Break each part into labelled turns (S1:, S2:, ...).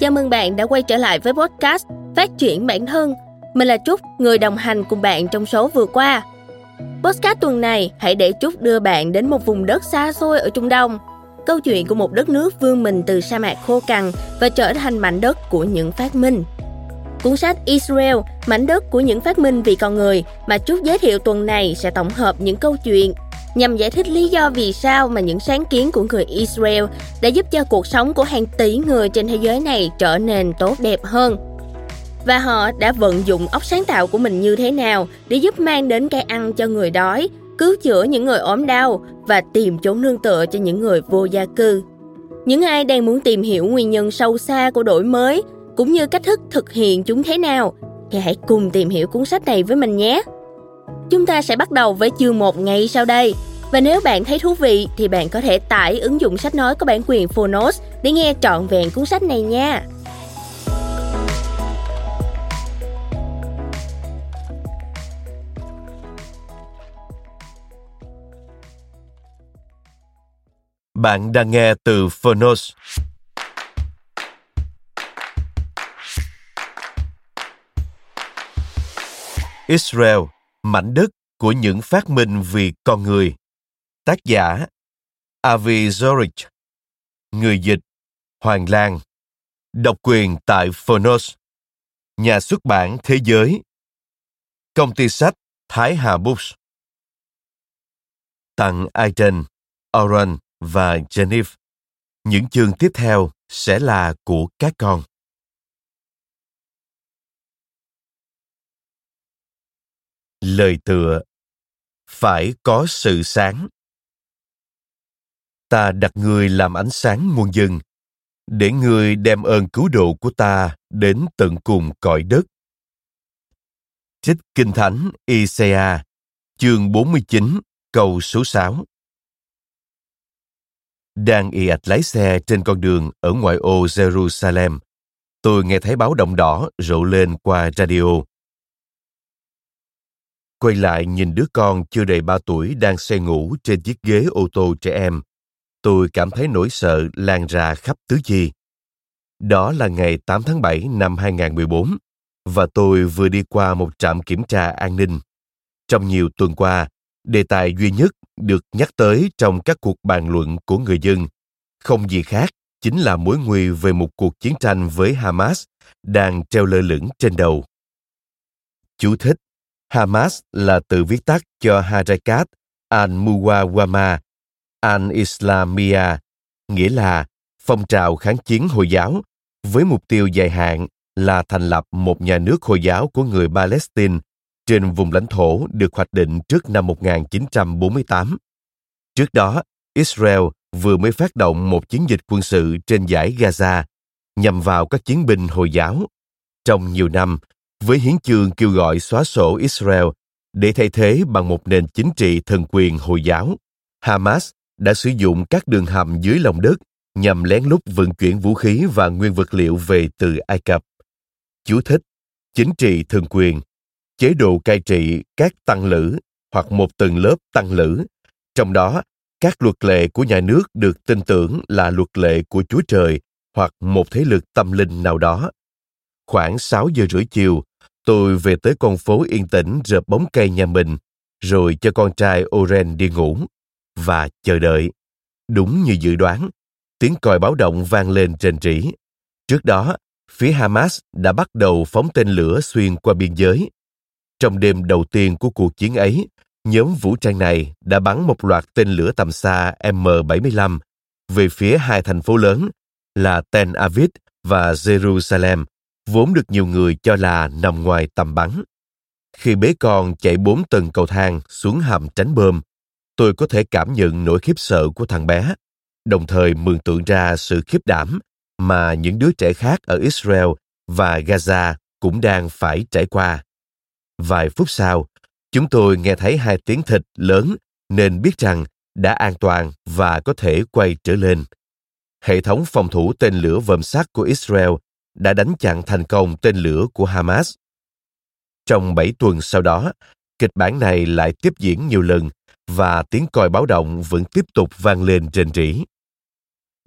S1: Chào mừng bạn đã quay trở lại với podcast Phát triển bản thân. Mình là Trúc, người đồng hành cùng bạn trong số vừa qua. Podcast tuần này hãy để Trúc đưa bạn đến một vùng đất xa xôi ở Trung Đông. Câu chuyện của một đất nước vươn mình từ sa mạc khô cằn và trở thành mảnh đất của những phát minh. Cuốn sách Israel, mảnh đất của những phát minh vì con người mà Trúc giới thiệu tuần này sẽ tổng hợp những câu chuyện nhằm giải thích lý do vì sao mà những sáng kiến của người Israel đã giúp cho cuộc sống của hàng tỷ người trên thế giới này trở nên tốt đẹp hơn. Và họ đã vận dụng óc sáng tạo của mình như thế nào để giúp mang đến cái ăn cho người đói, cứu chữa những người ốm đau và tìm chỗ nương tựa cho những người vô gia cư. Những ai đang muốn tìm hiểu nguyên nhân sâu xa của đổi mới cũng như cách thức thực hiện chúng thế nào thì hãy cùng tìm hiểu cuốn sách này với mình nhé. Chúng ta sẽ bắt đầu với chương 1 ngay sau đây. Và nếu bạn thấy thú vị thì bạn có thể tải ứng dụng sách nói có bản quyền Phonos để nghe trọn vẹn cuốn sách này nha.
S2: Bạn đang nghe từ Phonos. Israel, mảnh đất của những phát minh vì con người. Tác giả Avi Zorich Người dịch Hoàng Lan Độc quyền tại Phonos Nhà xuất bản Thế giới Công ty sách Thái Hà Books Tặng Aiden, Oren và Jennifer. Những chương tiếp theo sẽ là của các con. Lời tựa Phải có sự sáng. Ta đặt người làm ánh sáng muôn dân, để người đem ơn cứu độ của ta đến tận cùng cõi đất. Trích Kinh Thánh Isaiah, chương 49, câu số 6. Đang ì ạch lái xe trên con đường ở ngoại ô Jerusalem, tôi nghe thấy báo động đỏ rộ lên qua radio. Quay lại nhìn đứa con chưa đầy ba tuổi đang say ngủ trên chiếc ghế ô tô trẻ em. Tôi cảm thấy nỗi sợ lan ra khắp tứ chi. Đó là ngày 8 tháng 7 năm 2014 và tôi vừa đi qua một trạm kiểm tra an ninh. Trong nhiều tuần qua, đề tài duy nhất được nhắc tới trong các cuộc bàn luận của người dân không gì khác chính là mối nguy về một cuộc chiến tranh với Hamas đang treo lơ lửng trên đầu. Chú thích Hamas là từ viết tắt cho Harakat al-Muwawama al-Islamiyah, nghĩa là phong trào kháng chiến Hồi giáo với mục tiêu dài hạn là thành lập một nhà nước Hồi giáo của người Palestine trên vùng lãnh thổ được hoạch định trước năm 1948. Trước đó, Israel vừa mới phát động một chiến dịch quân sự trên giải Gaza nhằm vào các chiến binh Hồi giáo. Trong nhiều năm, với hiến chương kêu gọi xóa sổ Israel để thay thế bằng một nền chính trị thần quyền Hồi giáo, Hamas đã sử dụng các đường hầm dưới lòng đất nhằm lén lút vận chuyển vũ khí và nguyên vật liệu về từ Ai Cập. Chú thích, chính trị thần quyền, chế độ cai trị các tăng lữ hoặc một tầng lớp tăng lữ, trong đó các luật lệ của nhà nước được tin tưởng là luật lệ của Chúa Trời hoặc một thế lực tâm linh nào đó. Khoảng 6 giờ rưỡi chiều, tôi về tới con phố yên tĩnh rợp bóng cây nhà mình, rồi cho con trai Oren đi ngủ và chờ đợi. Đúng như dự đoán, tiếng còi báo động vang lên trên rỉ. Trước đó, phía Hamas đã bắt đầu phóng tên lửa xuyên qua biên giới. Trong đêm đầu tiên của cuộc chiến ấy, nhóm vũ trang này đã bắn một loạt tên lửa tầm xa M75 về phía hai thành phố lớn là Tel Aviv và Jerusalem, vốn được nhiều người cho là nằm ngoài tầm bắn. Khi bế con chạy bốn tầng cầu thang xuống hầm tránh bơm, tôi có thể cảm nhận nỗi khiếp sợ của thằng bé, đồng thời mường tượng ra sự khiếp đảm mà những đứa trẻ khác ở Israel và Gaza cũng đang phải trải qua. Vài phút sau, chúng tôi nghe thấy hai tiếng thịt lớn nên biết rằng đã an toàn và có thể quay trở lên. Hệ thống phòng thủ tên lửa vòm sắt của Israel đã đánh chặn thành công tên lửa của Hamas. Trong 7 tuần sau đó, kịch bản này lại tiếp diễn nhiều lần và tiếng còi báo động vẫn tiếp tục vang lên trên rỉ.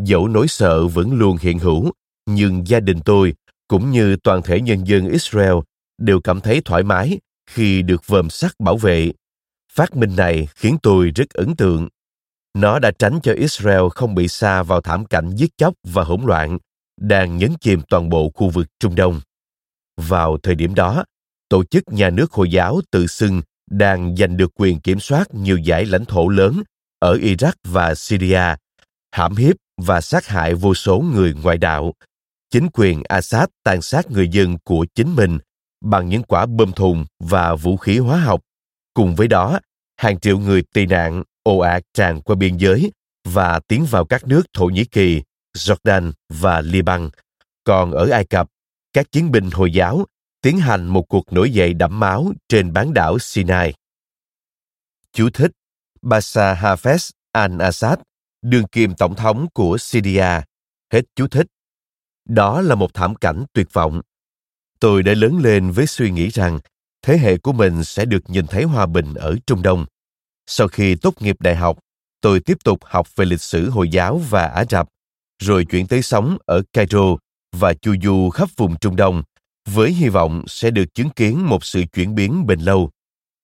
S2: Dẫu nỗi sợ vẫn luôn hiện hữu, nhưng gia đình tôi cũng như toàn thể nhân dân Israel đều cảm thấy thoải mái khi được vòm sắt bảo vệ. Phát minh này khiến tôi rất ấn tượng. Nó đã tránh cho Israel không bị xa vào thảm cảnh giết chóc và hỗn loạn đang nhấn chìm toàn bộ khu vực Trung Đông. Vào thời điểm đó, tổ chức nhà nước Hồi giáo tự xưng đang giành được quyền kiểm soát nhiều giải lãnh thổ lớn ở Iraq và Syria, hãm hiếp và sát hại vô số người ngoại đạo. Chính quyền Assad tàn sát người dân của chính mình bằng những quả bom thùng và vũ khí hóa học. Cùng với đó, hàng triệu người tị nạn ồ ạt tràn qua biên giới và tiến vào các nước Thổ Nhĩ Kỳ, Jordan và Liban. Còn ở Ai Cập, các chiến binh Hồi giáo tiến hành một cuộc nổi dậy đẫm máu trên bán đảo Sinai. Chú thích Basa Hafez al-Assad, đương kim tổng thống của Syria. Hết chú thích. Đó là một thảm cảnh tuyệt vọng. Tôi đã lớn lên với suy nghĩ rằng thế hệ của mình sẽ được nhìn thấy hòa bình ở Trung Đông. Sau khi tốt nghiệp đại học, tôi tiếp tục học về lịch sử Hồi giáo và Ả Rập, rồi chuyển tới sống ở Cairo và chu du khắp vùng Trung Đông với hy vọng sẽ được chứng kiến một sự chuyển biến bền lâu.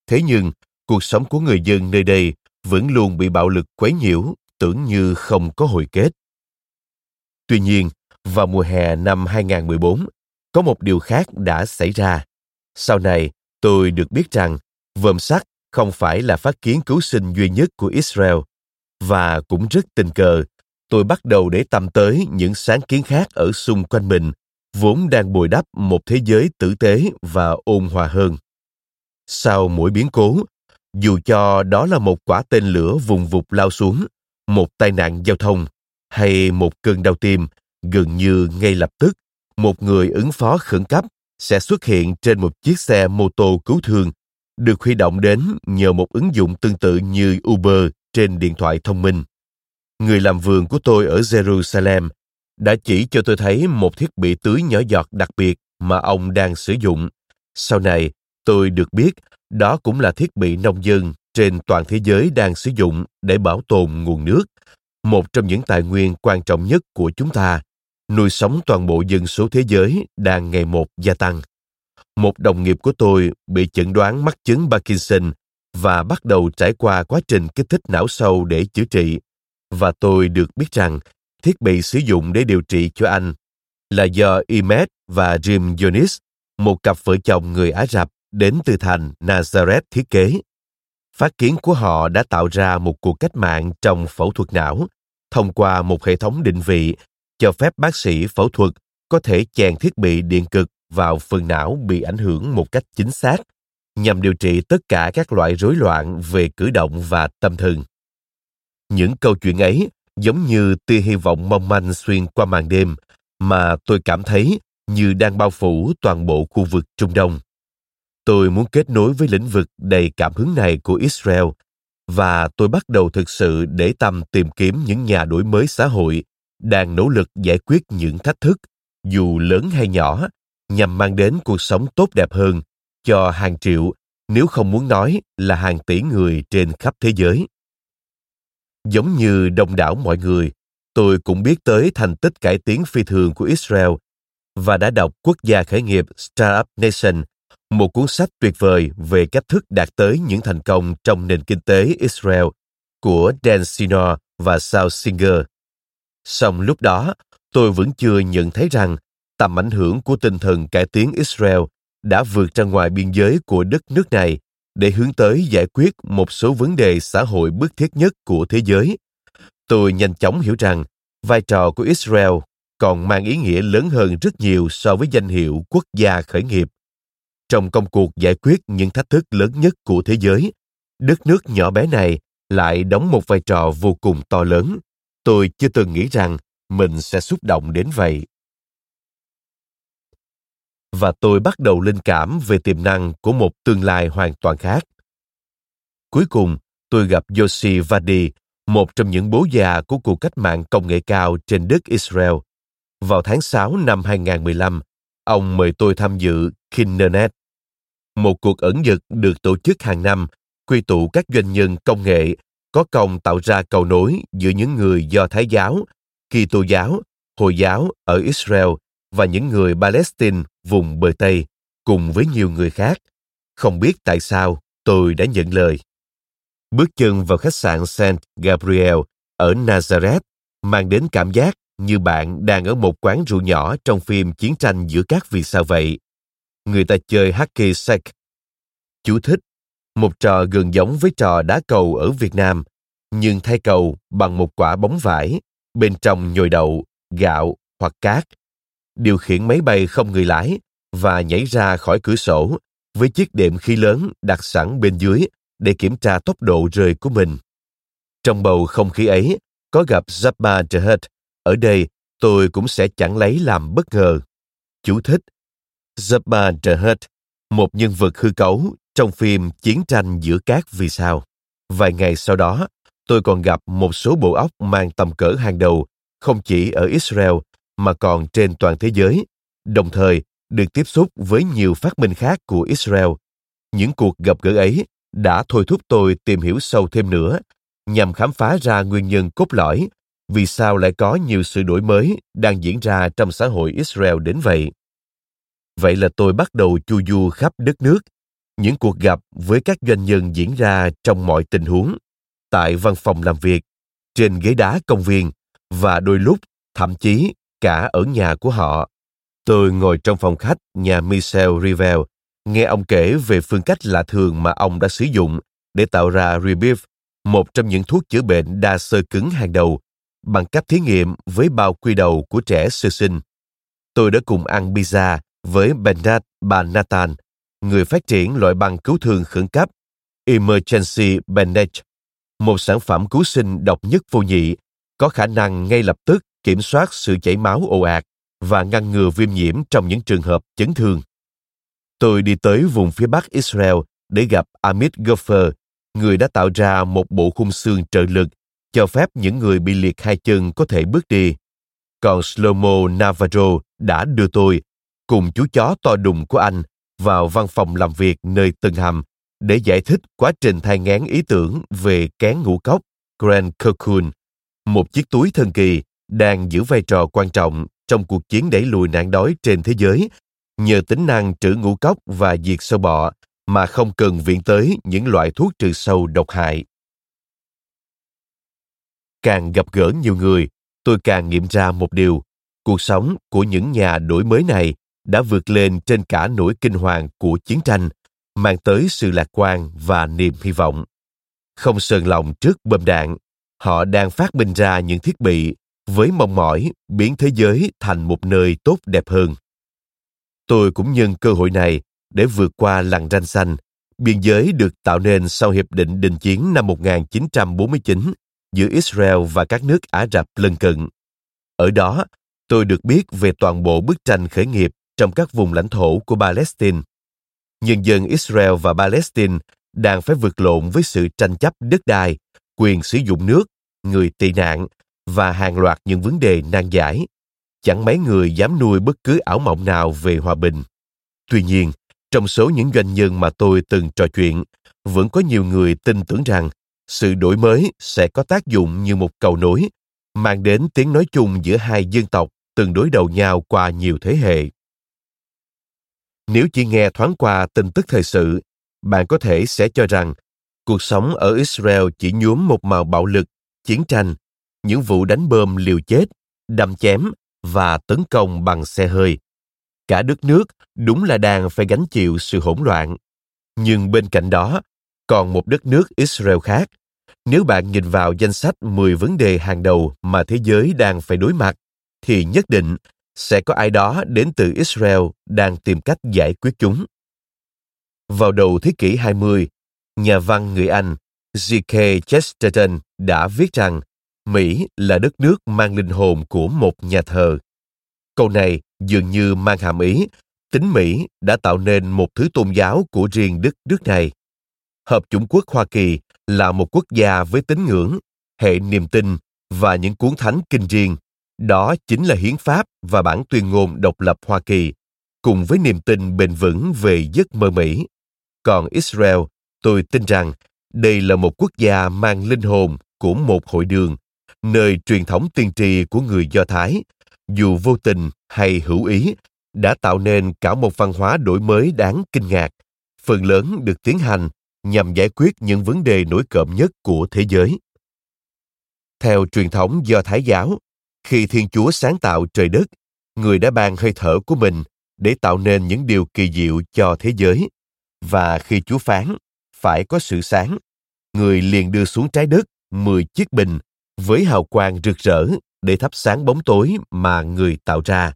S2: Thế nhưng, cuộc sống của người dân nơi đây vẫn luôn bị bạo lực quấy nhiễu, tưởng như không có hồi kết. Tuy nhiên, vào mùa hè năm 2014, có một điều khác đã xảy ra. Sau này, tôi được biết rằng vòm sắt không phải là phát kiến cứu sinh duy nhất của Israel và cũng rất tình cờ tôi bắt đầu để tâm tới những sáng kiến khác ở xung quanh mình, vốn đang bồi đắp một thế giới tử tế và ôn hòa hơn sau mỗi biến cố, dù cho đó là một quả tên lửa vùng vụt lao xuống, một tai nạn giao thông, hay một cơn đau tim, gần như ngay lập tức, một người ứng phó khẩn cấp sẽ xuất hiện trên một chiếc xe mô tô cứu thương, được huy động đến nhờ một ứng dụng tương tự như Uber trên điện thoại thông minh. Người làm vườn của tôi ở Jerusalem đã chỉ cho tôi thấy một thiết bị tưới nhỏ giọt đặc biệt mà ông đang sử dụng. Sau này, tôi được biết đó cũng là thiết bị nông dân trên toàn thế giới đang sử dụng để bảo tồn nguồn nước, một trong những tài nguyên quan trọng nhất của chúng ta. Nuôi sống toàn bộ dân số thế giới đang ngày một gia tăng. Một đồng nghiệp của tôi bị chẩn đoán mắc chứng Parkinson và bắt đầu trải qua quá trình kích thích não sâu để chữa trị. Và tôi được biết rằng thiết bị sử dụng để điều trị cho anh là do Imed và Jim Yonis, một cặp vợ chồng người Ả Rập đến từ thành Nazareth thiết kế. Phát kiến của họ đã tạo ra một cuộc cách mạng trong phẫu thuật não thông qua một hệ thống định vị cho phép bác sĩ phẫu thuật có thể chèn thiết bị điện cực vào phần não bị ảnh hưởng một cách chính xác nhằm điều trị tất cả các loại rối loạn về cử động và tâm thần. Những câu chuyện ấy giống như tia hy vọng mong manh xuyên qua màn đêm mà tôi cảm thấy như đang bao phủ toàn bộ khu vực Trung Đông. Tôi muốn kết nối với lĩnh vực đầy cảm hứng này của Israel và tôi bắt đầu thực sự để tâm tìm kiếm những nhà đổi mới xã hội đang nỗ lực giải quyết những thách thức, dù lớn hay nhỏ, nhằm mang đến cuộc sống tốt đẹp hơn cho hàng triệu, nếu không muốn nói là hàng tỷ người trên khắp thế giới giống như đông đảo mọi người tôi cũng biết tới thành tích cải tiến phi thường của israel và đã đọc quốc gia khởi nghiệp startup nation một cuốn sách tuyệt vời về cách thức đạt tới những thành công trong nền kinh tế israel của dan sinor và Sao Singer. Song lúc đó, tôi vẫn chưa nhận thấy rằng tầm ảnh hưởng của tinh thần cải tiến Israel đã vượt ra ngoài biên giới của đất nước này để hướng tới giải quyết một số vấn đề xã hội bức thiết nhất của thế giới. Tôi nhanh chóng hiểu rằng vai trò của Israel còn mang ý nghĩa lớn hơn rất nhiều so với danh hiệu quốc gia khởi nghiệp. Trong công cuộc giải quyết những thách thức lớn nhất của thế giới, đất nước nhỏ bé này lại đóng một vai trò vô cùng to lớn. Tôi chưa từng nghĩ rằng mình sẽ xúc động đến vậy và tôi bắt đầu linh cảm về tiềm năng của một tương lai hoàn toàn khác. Cuối cùng, tôi gặp Yoshi Vadi, một trong những bố già của cuộc cách mạng công nghệ cao trên đất Israel. Vào tháng 6 năm 2015, ông mời tôi tham dự Kindernet, một cuộc ẩn dật được tổ chức hàng năm quy tụ các doanh nhân công nghệ có công tạo ra cầu nối giữa những người do Thái giáo, Kitô giáo Hồi giáo ở Israel và những người Palestine vùng bờ Tây cùng với nhiều người khác. Không biết tại sao tôi đã nhận lời. Bước chân vào khách sạn Saint Gabriel ở Nazareth mang đến cảm giác như bạn đang ở một quán rượu nhỏ trong phim chiến tranh giữa các vì sao vậy. Người ta chơi hockey sack. Chú thích. Một trò gần giống với trò đá cầu ở Việt Nam, nhưng thay cầu bằng một quả bóng vải, bên trong nhồi đậu, gạo hoặc cát. Điều khiển máy bay không người lái và nhảy ra khỏi cửa sổ với chiếc đệm khí lớn đặt sẵn bên dưới để kiểm tra tốc độ rơi của mình. Trong bầu không khí ấy, có gặp Zappa Jahat, ở đây tôi cũng sẽ chẳng lấy làm bất ngờ. Chú thích Zappa Jahat, một nhân vật hư cấu trong phim Chiến tranh giữa các vì sao. Vài ngày sau đó, tôi còn gặp một số bộ óc mang tầm cỡ hàng đầu, không chỉ ở Israel mà còn trên toàn thế giới, đồng thời được tiếp xúc với nhiều phát minh khác của Israel. Những cuộc gặp gỡ ấy đã thôi thúc tôi tìm hiểu sâu thêm nữa, nhằm khám phá ra nguyên nhân cốt lõi vì sao lại có nhiều sự đổi mới đang diễn ra trong xã hội Israel đến vậy. Vậy là tôi bắt đầu chu du khắp đất nước. Những cuộc gặp với các doanh nhân diễn ra trong mọi tình huống, tại văn phòng làm việc, trên ghế đá công viên và đôi lúc thậm chí cả ở nhà của họ. Tôi ngồi trong phòng khách nhà Michel Rivel, nghe ông kể về phương cách lạ thường mà ông đã sử dụng để tạo ra Rebif, một trong những thuốc chữa bệnh đa sơ cứng hàng đầu, bằng cách thí nghiệm với bao quy đầu của trẻ sơ sinh. Tôi đã cùng ăn pizza với Bernard Banatan, người phát triển loại băng cứu thương khẩn cấp Emergency Bandage, một sản phẩm cứu sinh độc nhất vô nhị, có khả năng ngay lập tức kiểm soát sự chảy máu ồ ạt và ngăn ngừa viêm nhiễm trong những trường hợp chấn thương. Tôi đi tới vùng phía bắc Israel để gặp Amit Goffer, người đã tạo ra một bộ khung xương trợ lực cho phép những người bị liệt hai chân có thể bước đi. Còn Slomo Navarro đã đưa tôi, cùng chú chó to đùng của anh, vào văn phòng làm việc nơi Tân Hầm để giải thích quá trình thai ngán ý tưởng về kén ngũ cốc Grand Cocoon, một chiếc túi thần kỳ đang giữ vai trò quan trọng trong cuộc chiến đẩy lùi nạn đói trên thế giới nhờ tính năng trữ ngũ cốc và diệt sâu bọ mà không cần viện tới những loại thuốc trừ sâu độc hại. Càng gặp gỡ nhiều người, tôi càng nghiệm ra một điều, cuộc sống của những nhà đổi mới này đã vượt lên trên cả nỗi kinh hoàng của chiến tranh, mang tới sự lạc quan và niềm hy vọng. Không sờn lòng trước bom đạn, họ đang phát minh ra những thiết bị với mong mỏi biến thế giới thành một nơi tốt đẹp hơn. Tôi cũng nhân cơ hội này để vượt qua lằn ranh xanh, biên giới được tạo nên sau Hiệp định Đình Chiến năm 1949 giữa Israel và các nước Ả Rập lân cận. Ở đó, tôi được biết về toàn bộ bức tranh khởi nghiệp trong các vùng lãnh thổ của Palestine. Nhân dân Israel và Palestine đang phải vượt lộn với sự tranh chấp đất đai, quyền sử dụng nước, người tị nạn và hàng loạt những vấn đề nan giải. Chẳng mấy người dám nuôi bất cứ ảo mộng nào về hòa bình. Tuy nhiên, trong số những doanh nhân mà tôi từng trò chuyện, vẫn có nhiều người tin tưởng rằng sự đổi mới sẽ có tác dụng như một cầu nối, mang đến tiếng nói chung giữa hai dân tộc từng đối đầu nhau qua nhiều thế hệ. Nếu chỉ nghe thoáng qua tin tức thời sự, bạn có thể sẽ cho rằng cuộc sống ở Israel chỉ nhuốm một màu bạo lực, chiến tranh, những vụ đánh bom liều chết, đâm chém và tấn công bằng xe hơi. Cả đất nước đúng là đang phải gánh chịu sự hỗn loạn. Nhưng bên cạnh đó, còn một đất nước Israel khác. Nếu bạn nhìn vào danh sách 10 vấn đề hàng đầu mà thế giới đang phải đối mặt, thì nhất định sẽ có ai đó đến từ Israel đang tìm cách giải quyết chúng. Vào đầu thế kỷ 20, nhà văn người Anh G.K. Chesterton đã viết rằng Mỹ là đất nước mang linh hồn của một nhà thờ. Câu này dường như mang hàm ý tính Mỹ đã tạo nên một thứ tôn giáo của riêng đất nước này. Hợp chủng quốc Hoa Kỳ là một quốc gia với tín ngưỡng, hệ niềm tin và những cuốn thánh kinh riêng. Đó chính là hiến pháp và bản tuyên ngôn độc lập Hoa Kỳ, cùng với niềm tin bền vững về giấc mơ Mỹ. Còn Israel, tôi tin rằng đây là một quốc gia mang linh hồn của một hội đường, nơi truyền thống tiên tri của người Do Thái, dù vô tình hay hữu ý, đã tạo nên cả một văn hóa đổi mới đáng kinh ngạc, phần lớn được tiến hành nhằm giải quyết những vấn đề nổi cộm nhất của thế giới. Theo truyền thống do Thái giáo, khi Thiên Chúa sáng tạo trời đất, người đã ban hơi thở của mình để tạo nên những điều kỳ diệu cho thế giới. Và khi Chúa phán, phải có sự sáng, người liền đưa xuống trái đất 10 chiếc bình với hào quang rực rỡ để thắp sáng bóng tối mà người tạo ra.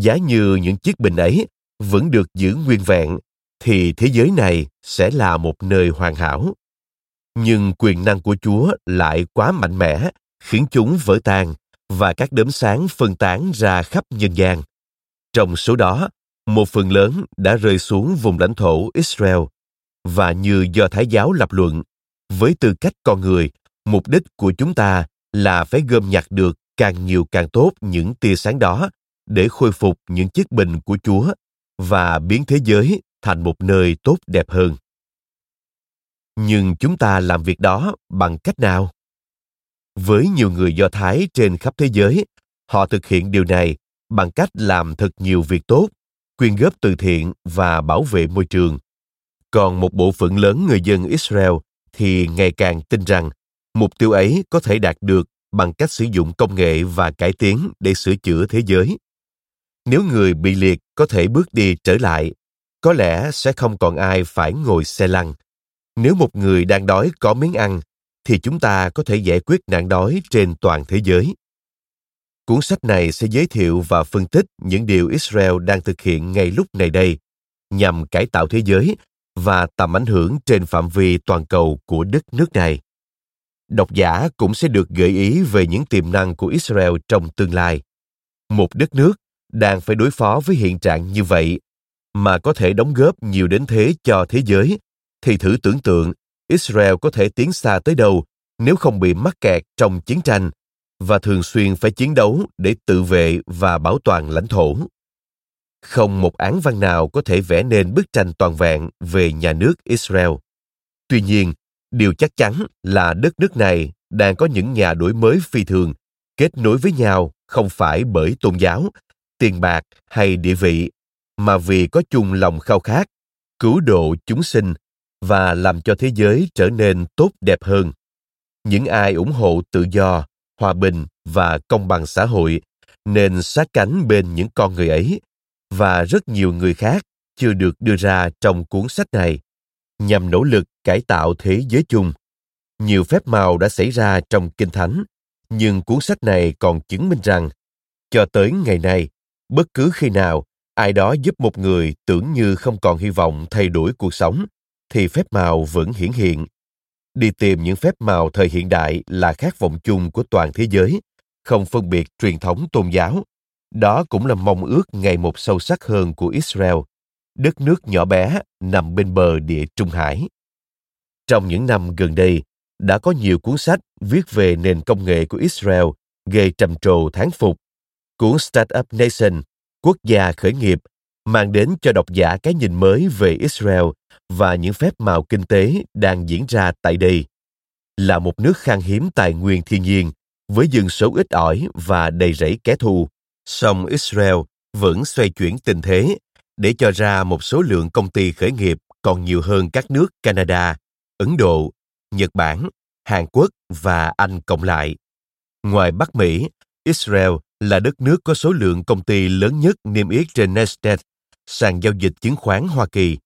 S2: Giá như những chiếc bình ấy vẫn được giữ nguyên vẹn, thì thế giới này sẽ là một nơi hoàn hảo. Nhưng quyền năng của Chúa lại quá mạnh mẽ, khiến chúng vỡ tan và các đốm sáng phân tán ra khắp nhân gian. Trong số đó, một phần lớn đã rơi xuống vùng lãnh thổ Israel và như do Thái giáo lập luận, với tư cách con người, mục đích của chúng ta là phải gom nhặt được càng nhiều càng tốt những tia sáng đó để khôi phục những chiếc bình của Chúa và biến thế giới thành một nơi tốt đẹp hơn. Nhưng chúng ta làm việc đó bằng cách nào? Với nhiều người Do Thái trên khắp thế giới, họ thực hiện điều này bằng cách làm thật nhiều việc tốt, quyên góp từ thiện và bảo vệ môi trường. Còn một bộ phận lớn người dân Israel thì ngày càng tin rằng mục tiêu ấy có thể đạt được bằng cách sử dụng công nghệ và cải tiến để sửa chữa thế giới. Nếu người bị liệt có thể bước đi trở lại, có lẽ sẽ không còn ai phải ngồi xe lăn. Nếu một người đang đói có miếng ăn, thì chúng ta có thể giải quyết nạn đói trên toàn thế giới. Cuốn sách này sẽ giới thiệu và phân tích những điều Israel đang thực hiện ngay lúc này đây nhằm cải tạo thế giới và tầm ảnh hưởng trên phạm vi toàn cầu của đất nước này. Độc giả cũng sẽ được gợi ý về những tiềm năng của Israel trong tương lai. Một đất nước đang phải đối phó với hiện trạng như vậy mà có thể đóng góp nhiều đến thế cho thế giới thì thử tưởng tượng Israel có thể tiến xa tới đâu nếu không bị mắc kẹt trong chiến tranh và thường xuyên phải chiến đấu để tự vệ và bảo toàn lãnh thổ. Không một án văn nào có thể vẽ nên bức tranh toàn vẹn về nhà nước Israel. Tuy nhiên, điều chắc chắn là đất nước này đang có những nhà đổi mới phi thường, kết nối với nhau không phải bởi tôn giáo, tiền bạc hay địa vị, mà vì có chung lòng khao khát, cứu độ chúng sinh và làm cho thế giới trở nên tốt đẹp hơn. Những ai ủng hộ tự do, hòa bình và công bằng xã hội nên sát cánh bên những con người ấy, và rất nhiều người khác chưa được đưa ra trong cuốn sách này nhằm nỗ lực cải tạo thế giới chung. Nhiều phép màu đã xảy ra trong kinh thánh, nhưng cuốn sách này còn chứng minh rằng, cho tới ngày nay, bất cứ khi nào ai đó giúp một người tưởng như không còn hy vọng thay đổi cuộc sống, thì phép màu vẫn hiển hiện. Đi tìm những phép màu thời hiện đại là khát vọng chung của toàn thế giới, không phân biệt truyền thống tôn giáo. Đó cũng là mong ước ngày một sâu sắc hơn của israel đất nước nhỏ bé nằm bên bờ địa trung hải. Trong những năm gần đây, đã có nhiều cuốn sách viết về nền công nghệ của israel gây trầm trồ thán phục. Cuốn startup nation, quốc gia khởi nghiệp, mang đến cho độc giả cái nhìn mới về israel và những phép màu kinh tế đang diễn ra tại đây. Là một nước khan hiếm tài nguyên thiên nhiên, với dân số ít ỏi và đầy rẫy kẻ thù, song israel vẫn xoay chuyển tình thế để cho ra một số lượng công ty khởi nghiệp còn nhiều hơn các nước canada ấn độ nhật bản hàn quốc và anh cộng lại ngoài bắc mỹ israel là đất nước có số lượng công ty lớn nhất niêm yết trên Nasdaq, sàn giao dịch chứng khoán Hoa Kỳ,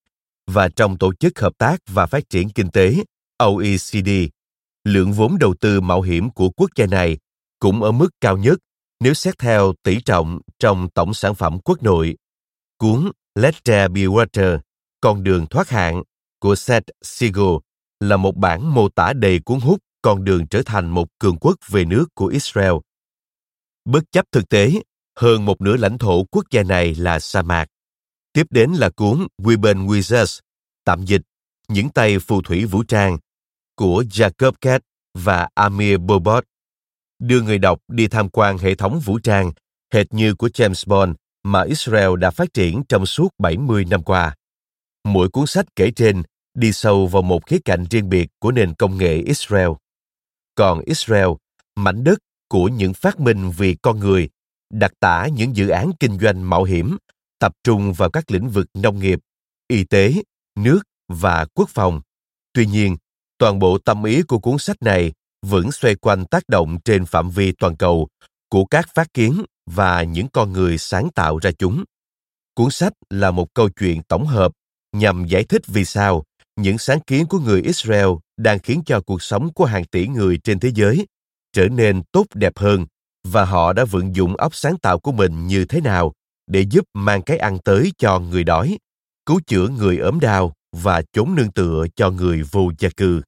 S2: và trong Tổ chức Hợp tác và Phát triển Kinh tế OECD, lượng vốn đầu tư mạo hiểm của quốc gia này cũng ở mức cao nhất nếu xét theo tỷ trọng trong tổng sản phẩm quốc nội. Cuốn Let There Be Water, Con đường thoát hạn của Seth Siegel là một bản mô tả đầy cuốn hút con đường trở thành một cường quốc về nước của Israel. Bất chấp thực tế, hơn một nửa lãnh thổ quốc gia này là sa mạc. Tiếp đến là cuốn Weben Wizards, tạm dịch Những tay phù thủy vũ trang của Jacob Katz và Amir Bobot đưa người đọc đi tham quan hệ thống vũ trang hệt như của James Bond mà Israel đã phát triển trong suốt 70 năm qua. Mỗi cuốn sách kể trên đi sâu vào một khía cạnh riêng biệt của nền công nghệ Israel. Còn Israel, mảnh đất của những phát minh vì con người đặc tả những dự án kinh doanh mạo hiểm tập trung vào các lĩnh vực nông nghiệp y tế nước và quốc phòng tuy nhiên toàn bộ tâm ý của cuốn sách này vẫn xoay quanh tác động trên phạm vi toàn cầu của các phát kiến và những con người sáng tạo ra chúng. Cuốn sách là một câu chuyện tổng hợp nhằm giải thích vì sao những sáng kiến của người israel đang khiến cho cuộc sống của hàng tỷ người trên thế giới trở nên tốt đẹp hơn và họ đã vận dụng óc sáng tạo của mình như thế nào để giúp mang cái ăn tới cho người đói, cứu chữa người ốm đau và chốn nương tựa cho người vô gia cư.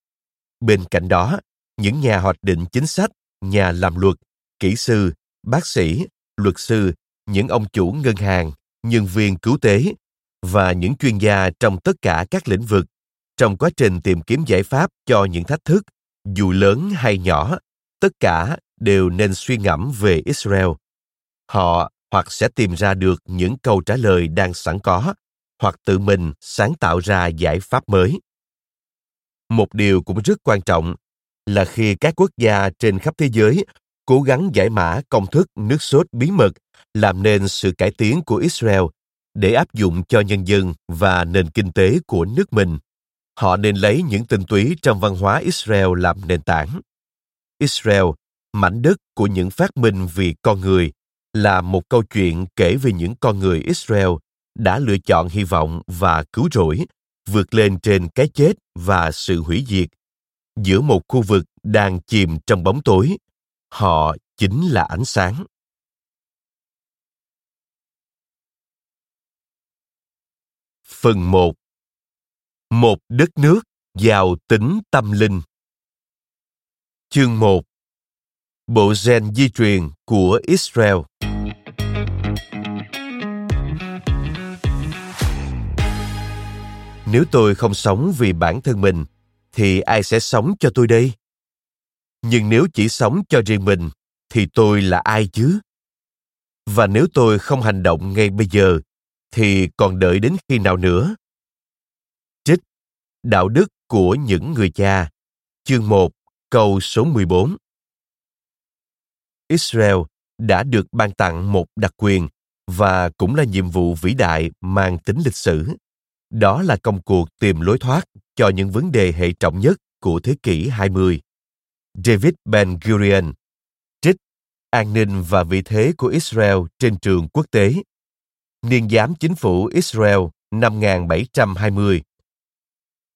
S2: Bên cạnh đó, những nhà hoạch định chính sách, nhà làm luật, kỹ sư, bác sĩ luật sư, những ông chủ ngân hàng, nhân viên cứu tế và những chuyên gia trong tất cả các lĩnh vực. Trong quá trình tìm kiếm giải pháp cho những thách thức, dù lớn hay nhỏ, tất cả đều nên suy ngẫm về israel. Họ hoặc sẽ tìm ra được những câu trả lời đang sẵn có, hoặc tự mình sáng tạo ra giải pháp mới. Một điều cũng rất quan trọng là khi các quốc gia trên khắp thế giới cố gắng giải mã công thức nước sốt bí mật làm nên sự cải tiến của Israel để áp dụng cho nhân dân và nền kinh tế của nước mình. Họ nên lấy những tinh túy trong văn hóa Israel làm nền tảng. Israel, mảnh đất của những phát minh vì con người, là một câu chuyện kể về những con người Israel đã lựa chọn hy vọng và cứu rỗi, vượt lên trên cái chết và sự hủy diệt. Giữa một khu vực đang chìm trong bóng tối, họ chính là ánh sáng. Phần 1 Một đất nước giàu tính tâm linh Chương 1 Bộ gen di truyền của Israel Nếu tôi không sống vì bản thân mình, thì ai sẽ sống cho tôi đây? Nhưng nếu chỉ sống cho riêng mình, thì tôi là ai chứ? Và nếu tôi không hành động ngay bây giờ, thì còn đợi đến khi nào nữa? Trích Đạo đức của những người cha Chương 1, câu số 14 Israel đã được ban tặng một đặc quyền và cũng là nhiệm vụ vĩ đại mang tính lịch sử. Đó là công cuộc tìm lối thoát cho những vấn đề hệ trọng nhất của thế kỷ 20. David Ben Gurion Trích An ninh và vị thế của Israel trên trường quốc tế Niên giám chính phủ Israel năm 1720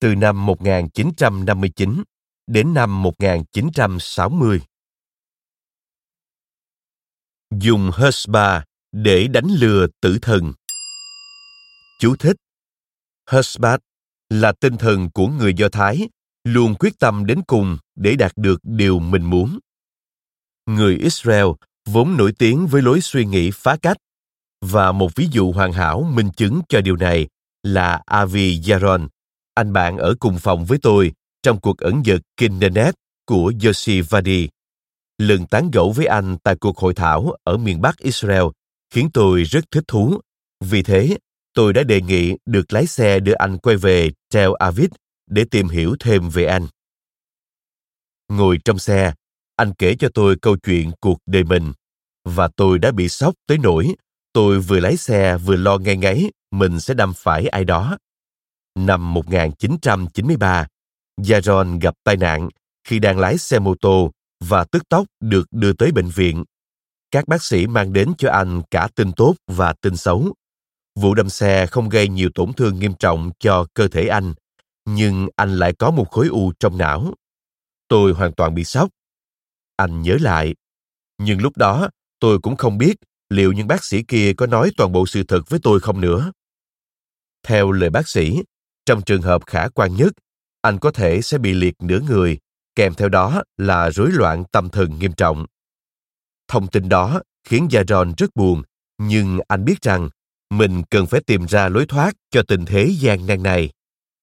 S2: từ năm 1959 đến năm 1960. Dùng Hesba để đánh lừa tử thần. Chú thích Hesbat là tinh thần của người Do Thái, luôn quyết tâm đến cùng để đạt được điều mình muốn. Người Israel vốn nổi tiếng với lối suy nghĩ phá cách, và một ví dụ hoàn hảo minh chứng cho điều này là Avi Yaron, anh bạn ở cùng phòng với tôi trong cuộc ẩn dật Kindernet của Yossi Vadi. Lần tán gẫu với anh tại cuộc hội thảo ở miền Bắc Israel khiến tôi rất thích thú. Vì thế, tôi đã đề nghị được lái xe đưa anh quay về Tel Aviv để tìm hiểu thêm về anh. Ngồi trong xe, anh kể cho tôi câu chuyện cuộc đời mình và tôi đã bị sốc tới nỗi tôi vừa lái xe vừa lo ngay ngáy mình sẽ đâm phải ai đó. Năm 1993, Jaron gặp tai nạn khi đang lái xe mô tô và tức tốc được đưa tới bệnh viện. Các bác sĩ mang đến cho anh cả tin tốt và tin xấu. Vụ đâm xe không gây nhiều tổn thương nghiêm trọng cho cơ thể anh, nhưng anh lại có một khối u trong não. Tôi hoàn toàn bị sốc. Anh nhớ lại. Nhưng lúc đó, tôi cũng không biết liệu những bác sĩ kia có nói toàn bộ sự thật với tôi không nữa. Theo lời bác sĩ, trong trường hợp khả quan nhất, anh có thể sẽ bị liệt nửa người, kèm theo đó là rối loạn tâm thần nghiêm trọng. Thông tin đó khiến Jaron rất buồn, nhưng anh biết rằng mình cần phải tìm ra lối thoát cho tình thế gian nan này.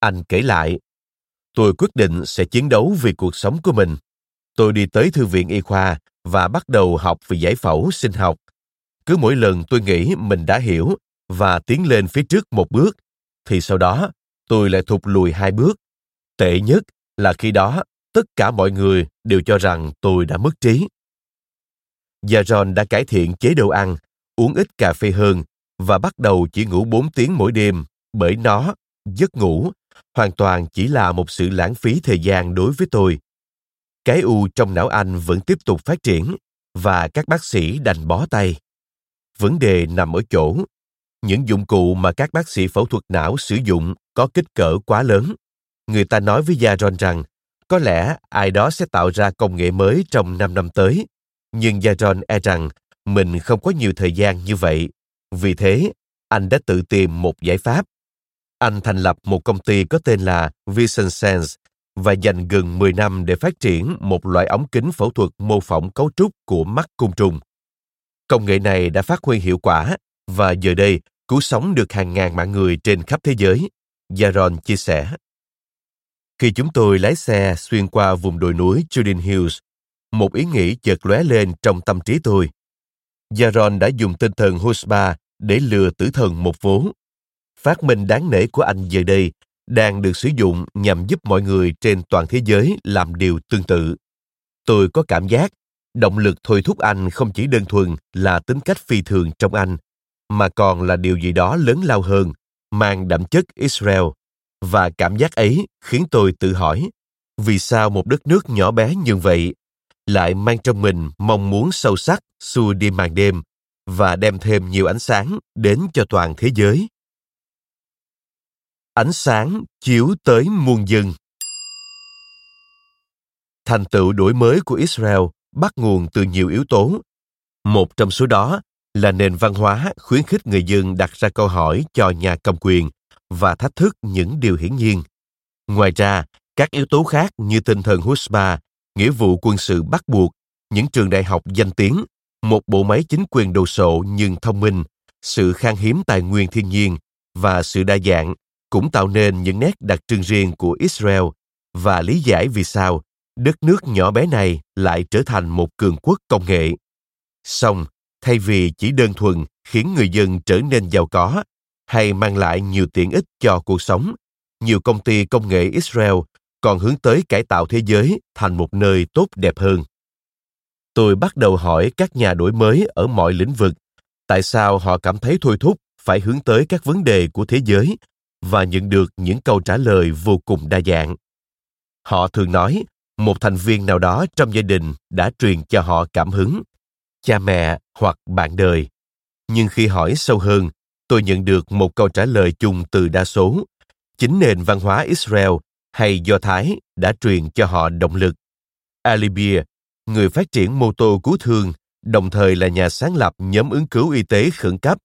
S2: Anh kể lại, tôi quyết định sẽ chiến đấu vì cuộc sống của mình. Tôi đi tới thư viện y khoa và bắt đầu học về giải phẫu sinh học. Cứ mỗi lần tôi nghĩ mình đã hiểu và tiến lên phía trước một bước, thì sau đó tôi lại thụt lùi hai bước. Tệ nhất là khi đó tất cả mọi người đều cho rằng tôi đã mất trí. Jaron đã cải thiện chế độ ăn, uống ít cà phê hơn và bắt đầu chỉ ngủ 4 tiếng mỗi đêm bởi nó, giấc ngủ, hoàn toàn chỉ là một sự lãng phí thời gian đối với tôi. Cái u trong não anh vẫn tiếp tục phát triển và các bác sĩ đành bó tay. Vấn đề nằm ở chỗ, những dụng cụ mà các bác sĩ phẫu thuật não sử dụng có kích cỡ quá lớn. Người ta nói với Yaron rằng có lẽ ai đó sẽ tạo ra công nghệ mới trong 5 năm tới, nhưng Yaron e rằng mình không có nhiều thời gian như vậy. Vì thế, anh đã tự tìm một giải pháp. Anh thành lập một công ty có tên là Vision Sense và dành gần 10 năm để phát triển một loại ống kính phẫu thuật mô phỏng cấu trúc của mắt côn trùng. Công nghệ này đã phát huy hiệu quả và giờ đây cứu sống được hàng ngàn mạng người trên khắp thế giới. Yaron chia sẻ. Khi chúng tôi lái xe xuyên qua vùng đồi núi Jordan Hills, một ý nghĩ chợt lóe lên trong tâm trí tôi. Yaron đã dùng tinh thần Husba để lừa tử thần một vố. Phát minh đáng nể của anh giờ đây đang được sử dụng nhằm giúp mọi người trên toàn thế giới làm điều tương tự. Tôi có cảm giác động lực thôi thúc anh không chỉ đơn thuần là tính cách phi thường trong anh, mà còn là điều gì đó lớn lao hơn, mang đậm chất Israel. Và cảm giác ấy khiến tôi tự hỏi, vì sao một đất nước nhỏ bé như vậy lại mang trong mình mong muốn sâu sắc xua đi màn đêm và đem thêm nhiều ánh sáng đến cho toàn thế giới. Ánh sáng chiếu tới muôn dân. Thành tựu đổi mới của Israel bắt nguồn từ nhiều yếu tố. Một trong số đó là nền văn hóa khuyến khích người dân đặt ra câu hỏi cho nhà cầm quyền và thách thức những điều hiển nhiên. Ngoài ra, các yếu tố khác như tinh thần Husba, nghĩa vụ quân sự bắt buộc, những trường đại học danh tiếng, một bộ máy chính quyền đồ sộ nhưng thông minh, sự khan hiếm tài nguyên thiên nhiên và sự đa dạng cũng tạo nên những nét đặc trưng riêng của Israel và lý giải vì sao đất nước nhỏ bé này lại trở thành một cường quốc công nghệ. Song, thay vì chỉ đơn thuần khiến người dân trở nên giàu có hay mang lại nhiều tiện ích cho cuộc sống, nhiều công ty công nghệ Israel còn hướng tới cải tạo thế giới thành một nơi tốt đẹp hơn. Tôi bắt đầu hỏi các nhà đổi mới ở mọi lĩnh vực tại sao họ cảm thấy thôi thúc phải hướng tới các vấn đề của thế giới và nhận được những câu trả lời vô cùng đa dạng. Họ thường nói một thành viên nào đó trong gia đình đã truyền cho họ cảm hứng, cha mẹ hoặc bạn đời. Nhưng khi hỏi sâu hơn, tôi nhận được một câu trả lời chung từ đa số. Chính nền văn hóa Israel hay Do Thái đã truyền cho họ động lực. Alibia, người phát triển mô tô cứu thương, đồng thời là nhà sáng lập nhóm ứng cứu y tế khẩn cấp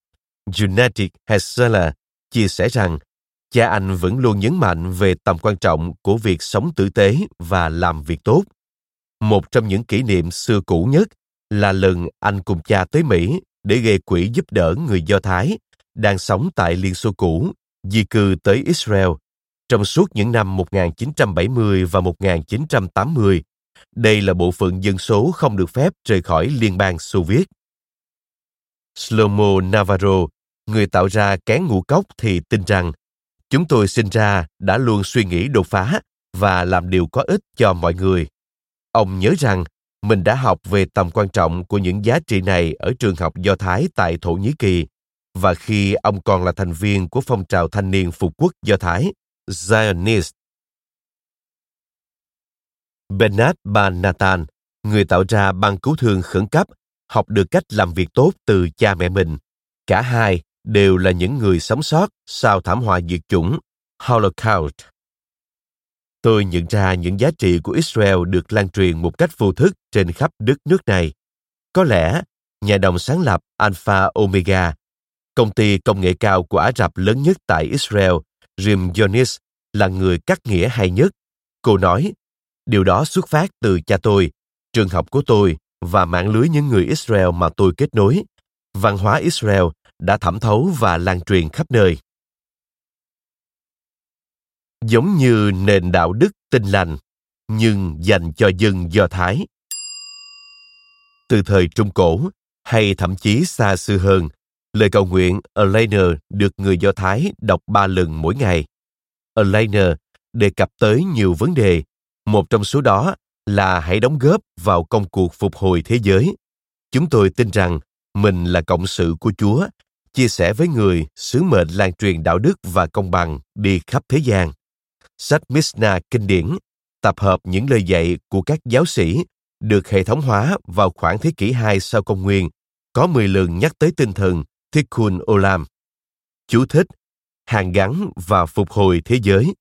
S2: United Health chia sẻ rằng cha anh vẫn luôn nhấn mạnh về tầm quan trọng của việc sống tử tế và làm việc tốt. Một trong những kỷ niệm xưa cũ nhất là lần anh cùng cha tới Mỹ để gây quỹ giúp đỡ người Do Thái đang sống tại Liên Xô cũ, di cư tới Israel trong suốt những năm 1970 và 1980. Đây là bộ phận dân số không được phép rời khỏi Liên bang Xô Viết. Slomo Navarro, người tạo ra kén ngũ cốc thì tin rằng chúng tôi sinh ra đã luôn suy nghĩ đột phá và làm điều có ích cho mọi người. Ông nhớ rằng mình đã học về tầm quan trọng của những giá trị này ở trường học Do Thái tại Thổ Nhĩ Kỳ và khi ông còn là thành viên của phong trào thanh niên phục quốc Do Thái, Zionist. Bernard Ban Nathan, người tạo ra ban cứu thương khẩn cấp, học được cách làm việc tốt từ cha mẹ mình. Cả hai đều là những người sống sót sau thảm họa diệt chủng Holocaust. Tôi nhận ra những giá trị của Israel được lan truyền một cách vô thức trên khắp đất nước này. Có lẽ, nhà đồng sáng lập Alpha Omega, công ty công nghệ cao của Ả Rập lớn nhất tại Israel, Jim Yonis, là người cắt nghĩa hay nhất. Cô nói, điều đó xuất phát từ cha tôi, trường học của tôi và mạng lưới những người Israel mà tôi kết nối. Văn hóa Israel đã thẩm thấu và lan truyền khắp nơi. Giống như nền đạo đức tinh lành, nhưng dành cho dân Do Thái. Từ thời Trung Cổ, hay thậm chí xa xưa hơn, lời cầu nguyện Elainer được người Do Thái đọc ba lần mỗi ngày. Elainer đề cập tới nhiều vấn đề, một trong số đó là hãy đóng góp vào công cuộc phục hồi thế giới. chúng tôi tin rằng mình là cộng sự của Chúa, chia sẻ với người sứ mệnh lan truyền đạo đức và công bằng đi khắp thế gian. Sách Mishnah kinh điển tập hợp những lời dạy của các giáo sĩ được hệ thống hóa vào khoảng thế kỷ 2 sau công nguyên, có 10 lần nhắc tới tinh thần Tikkun Olam. Chú thích, hàn gắn và phục hồi thế giới.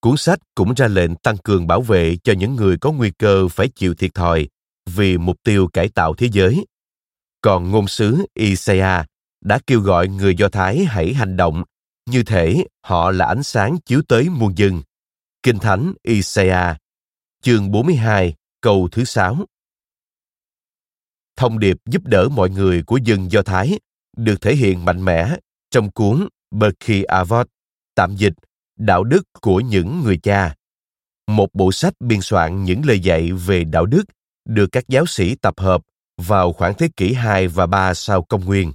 S2: Cuốn sách cũng ra lệnh tăng cường bảo vệ cho những người có nguy cơ phải chịu thiệt thòi vì mục tiêu cải tạo thế giới. Còn ngôn sứ Isaiah đã kêu gọi người Do Thái hãy hành động như thể họ là ánh sáng chiếu tới muôn dân. Kinh Thánh Isaiah, chương 42, câu thứ 6. Thông điệp giúp đỡ mọi người của dân Do Thái được thể hiện mạnh mẽ trong cuốn Berkey Avot, tạm dịch Đạo đức của những người cha. Một bộ sách biên soạn những lời dạy về đạo đức được các giáo sĩ tập hợp vào khoảng thế kỷ 2 và 3 sau công nguyên.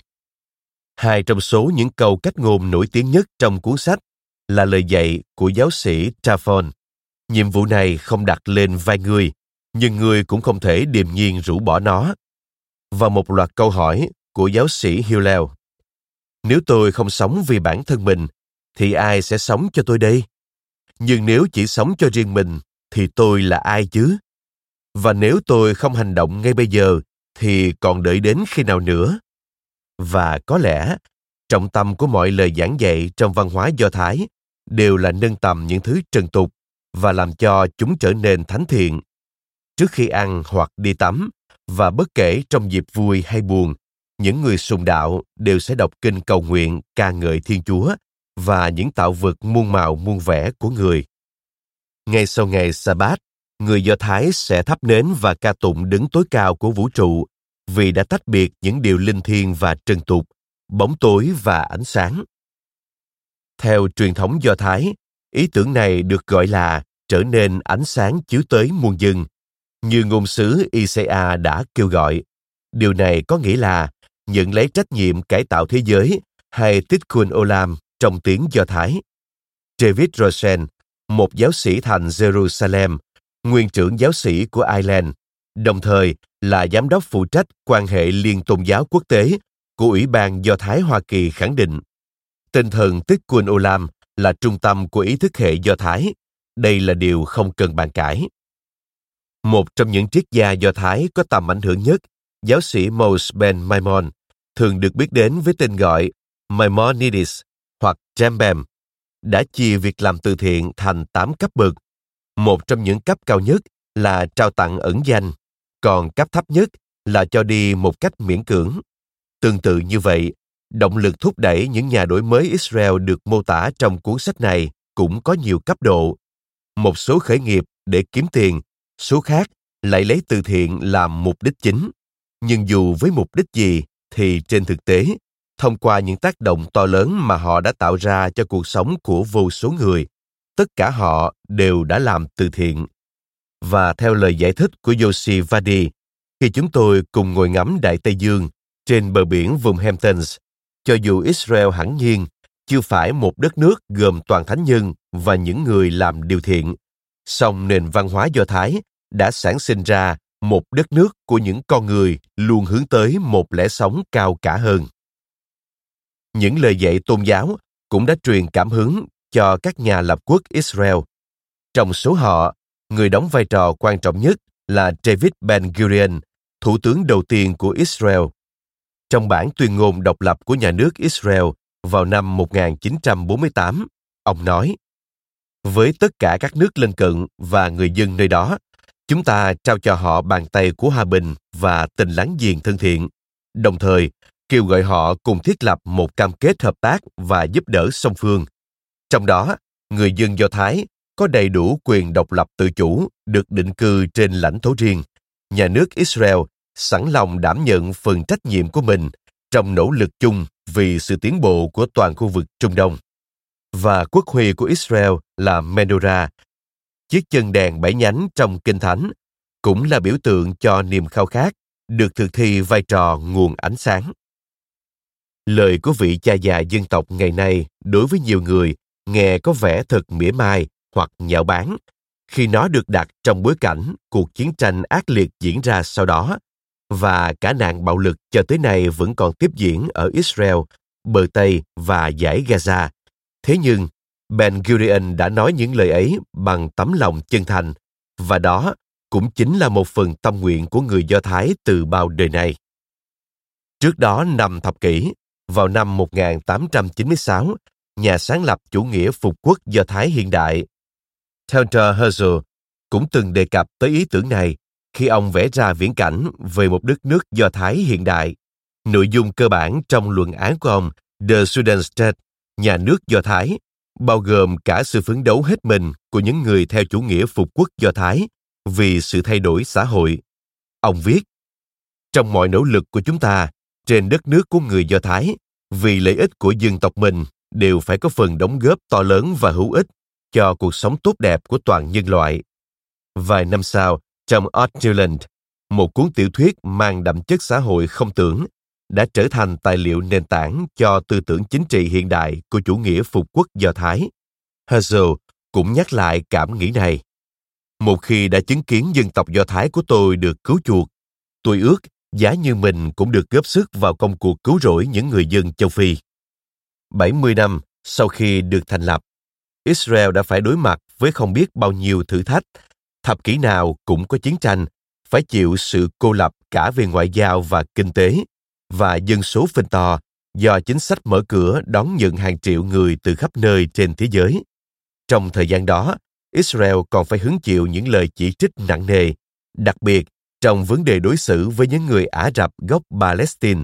S2: Hai trong số những câu cách ngôn nổi tiếng nhất trong cuốn sách là lời dạy của giáo sĩ Traphon. Nhiệm vụ này không đặt lên vai người, nhưng người cũng không thể điềm nhiên rũ bỏ nó. Và một loạt câu hỏi của giáo sĩ Hillel. Nếu tôi không sống vì bản thân mình, thì ai sẽ sống cho tôi đây? Nhưng nếu chỉ sống cho riêng mình, thì tôi là ai chứ? Và nếu tôi không hành động ngay bây giờ, thì còn đợi đến khi nào nữa? Và có lẽ, trọng tâm của mọi lời giảng dạy trong văn hóa Do Thái đều là nâng tầm những thứ trần tục và làm cho chúng trở nên thánh thiện. Trước khi ăn hoặc đi tắm, và bất kể trong dịp vui hay buồn, những người sùng đạo đều sẽ đọc kinh cầu nguyện ca ngợi Thiên Chúa và những tạo vật muôn màu muôn vẻ của người. Ngay sau ngày Sa-bát, người Do Thái sẽ thắp nến và ca tụng đứng tối cao của vũ trụ vì đã tách biệt những điều linh thiêng và trần tục, bóng tối và ánh sáng. Theo truyền thống Do Thái, ý tưởng này được gọi là trở nên ánh sáng chiếu tới muôn dân, như ngôn sứ ICA đã kêu gọi. Điều này có nghĩa là nhận lấy trách nhiệm cải tạo thế giới hay Tikkun Olam trong tiếng Do Thái. David Rosen, một giáo sĩ thành Jerusalem, nguyên trưởng giáo sĩ của Ireland, đồng thời là giám đốc phụ trách quan hệ liên tôn giáo quốc tế của Ủy ban Do Thái Hoa Kỳ khẳng định tinh thần tích quân Olam là trung tâm của ý thức hệ Do Thái. Đây là điều không cần bàn cãi. Một trong những triết gia Do Thái có tầm ảnh hưởng nhất, giáo sĩ Moses Ben Maimon, thường được biết đến với tên gọi Maimonides hoặc Jambem, đã chia việc làm từ thiện thành 8 cấp bậc. Một trong những cấp cao nhất là trao tặng ẩn danh, còn cấp thấp nhất là cho đi một cách miễn cưỡng. Tương tự như vậy, động lực thúc đẩy những nhà đổi mới Israel được mô tả trong cuốn sách này cũng có nhiều cấp độ. Một số khởi nghiệp để kiếm tiền, số khác lại lấy từ thiện làm mục đích chính. Nhưng dù với mục đích gì thì trên thực tế, thông qua những tác động to lớn mà họ đã tạo ra cho cuộc sống của vô số người, tất cả họ đều đã làm từ thiện. Và theo lời giải thích của Yoshi Vadi, khi chúng tôi cùng ngồi ngắm Đại Tây Dương trên bờ biển vùng Hamptons, cho dù Israel hẳn nhiên chưa phải một đất nước gồm toàn thánh nhân và những người làm điều thiện, song nền văn hóa Do Thái đã sản sinh ra một đất nước của những con người luôn hướng tới một lẽ sống cao cả hơn. Những lời dạy tôn giáo cũng đã truyền cảm hứng cho các nhà lập quốc Israel. Trong số họ, người đóng vai trò quan trọng nhất là David Ben-Gurion, thủ tướng đầu tiên của Israel. Trong bản tuyên ngôn độc lập của nhà nước Israel vào năm 1948, ông nói, với tất cả các nước lân cận và người dân nơi đó, chúng ta trao cho họ bàn tay của hòa bình và tình láng giềng thân thiện, đồng thời kêu gọi họ cùng thiết lập một cam kết hợp tác và giúp đỡ song phương. Trong đó, người dân Do Thái có đầy đủ quyền độc lập tự chủ, được định cư trên lãnh thổ riêng. Nhà nước Israel sẵn lòng đảm nhận phần trách nhiệm của mình trong nỗ lực chung vì sự tiến bộ của toàn khu vực Trung Đông. Và quốc huy của Israel là Menorah, chiếc chân đèn bảy nhánh trong Kinh Thánh, cũng là biểu tượng cho niềm khao khát được thực thi vai trò nguồn ánh sáng. Lời của vị cha già dân tộc ngày nay đối với nhiều người nghe có vẻ thật mỉa mai hoặc nhạo báng khi nó được đặt trong bối cảnh cuộc chiến tranh ác liệt diễn ra sau đó và cả nạn bạo lực cho tới nay vẫn còn tiếp diễn ở Israel, bờ Tây và giải Gaza. Thế nhưng, Ben Gurion đã nói những lời ấy bằng tấm lòng chân thành, và đó cũng chính là một phần tâm nguyện của người Do Thái từ bao đời nay. Trước đó năm thập kỷ, vào năm 1896, nhà sáng lập chủ nghĩa phục quốc Do Thái hiện đại, Theodore Herzl cũng từng đề cập tới ý tưởng này khi ông vẽ ra viễn cảnh về một đất nước Do Thái hiện đại. Nội dung cơ bản trong luận án của ông The Sudan State, nhà nước Do Thái, bao gồm cả sự phấn đấu hết mình của những người theo chủ nghĩa phục quốc Do Thái vì sự thay đổi xã hội. Ông viết, trong mọi nỗ lực của chúng ta trên đất nước của người Do Thái, vì lợi ích của dân tộc mình đều phải có phần đóng góp to lớn và hữu ích cho cuộc sống tốt đẹp của toàn nhân loại. Vài năm sau, trong Art Newland, một cuốn tiểu thuyết mang đậm chất xã hội không tưởng, đã trở thành tài liệu nền tảng cho tư tưởng chính trị hiện đại của chủ nghĩa phục quốc Do Thái. Herzl cũng nhắc lại cảm nghĩ này. Một khi đã chứng kiến dân tộc Do Thái của tôi được cứu chuộc, tôi ước giá như mình cũng được góp sức vào công cuộc cứu rỗi những người dân châu Phi. 70 năm sau khi được thành lập, Israel đã phải đối mặt với không biết bao nhiêu thử thách. Thập kỷ nào cũng có chiến tranh, phải chịu sự cô lập cả về ngoại giao và kinh tế, và dân số phình to do chính sách mở cửa đón nhận hàng triệu người từ khắp nơi trên thế giới. Trong thời gian đó, Israel còn phải hứng chịu những lời chỉ trích nặng nề, đặc biệt trong vấn đề đối xử với những người Ả Rập gốc Palestine.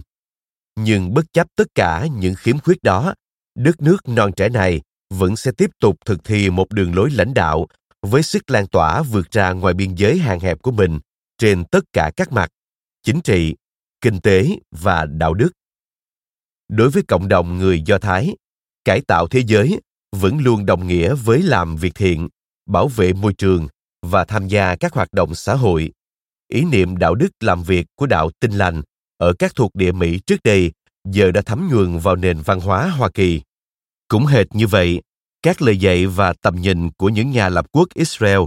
S2: Nhưng bất chấp tất cả những khiếm khuyết đó, đất nước non trẻ này vẫn sẽ tiếp tục thực thi một đường lối lãnh đạo với sức lan tỏa vượt ra ngoài biên giới hạn hẹp của mình trên tất cả các mặt, chính trị, kinh tế và đạo đức. Đối với cộng đồng người do thái, cải tạo thế giới vẫn luôn đồng nghĩa với làm việc thiện, bảo vệ môi trường và tham gia các hoạt động xã hội. Ý niệm đạo đức làm việc của đạo tinh lành ở các thuộc địa mỹ trước đây giờ đã thấm nhuần vào nền văn hóa hoa kỳ cũng hệt như vậy, các lời dạy và tầm nhìn của những nhà lập quốc Israel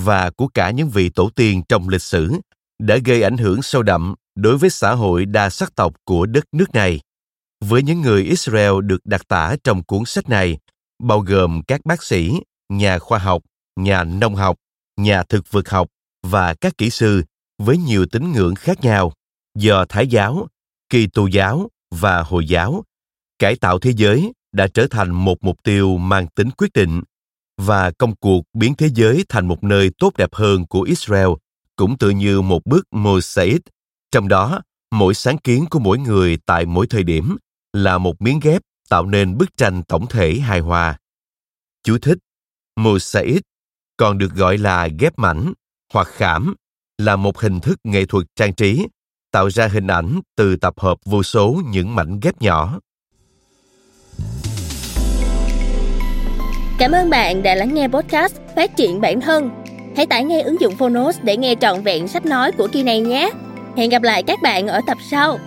S2: và của cả những vị tổ tiên trong lịch sử đã gây ảnh hưởng sâu đậm đối với xã hội đa sắc tộc của đất nước này. Với những người Israel được đặc tả trong cuốn sách này, bao gồm các bác sĩ, nhà khoa học, nhà nông học, nhà thực vật học và các kỹ sư với nhiều tín ngưỡng khác nhau do Thái giáo, Kỳ tô giáo và Hồi giáo cải tạo thế giới đã trở thành một mục tiêu mang tính quyết định và công cuộc biến thế giới thành một nơi tốt đẹp hơn của Israel cũng tự như một bước mosaic, trong đó mỗi sáng kiến của mỗi người tại mỗi thời điểm là một miếng ghép tạo nên bức tranh tổng thể hài hòa. Chú thích Mosaic còn được gọi là ghép mảnh hoặc khảm là một hình thức nghệ thuật trang trí tạo ra hình ảnh từ tập hợp vô số những mảnh ghép nhỏ.
S1: Cảm ơn bạn đã lắng nghe podcast Phát triển bản thân. Hãy tải ngay ứng dụng Phonos để nghe trọn vẹn sách nói của kỳ này nhé. Hẹn gặp lại các bạn ở tập sau.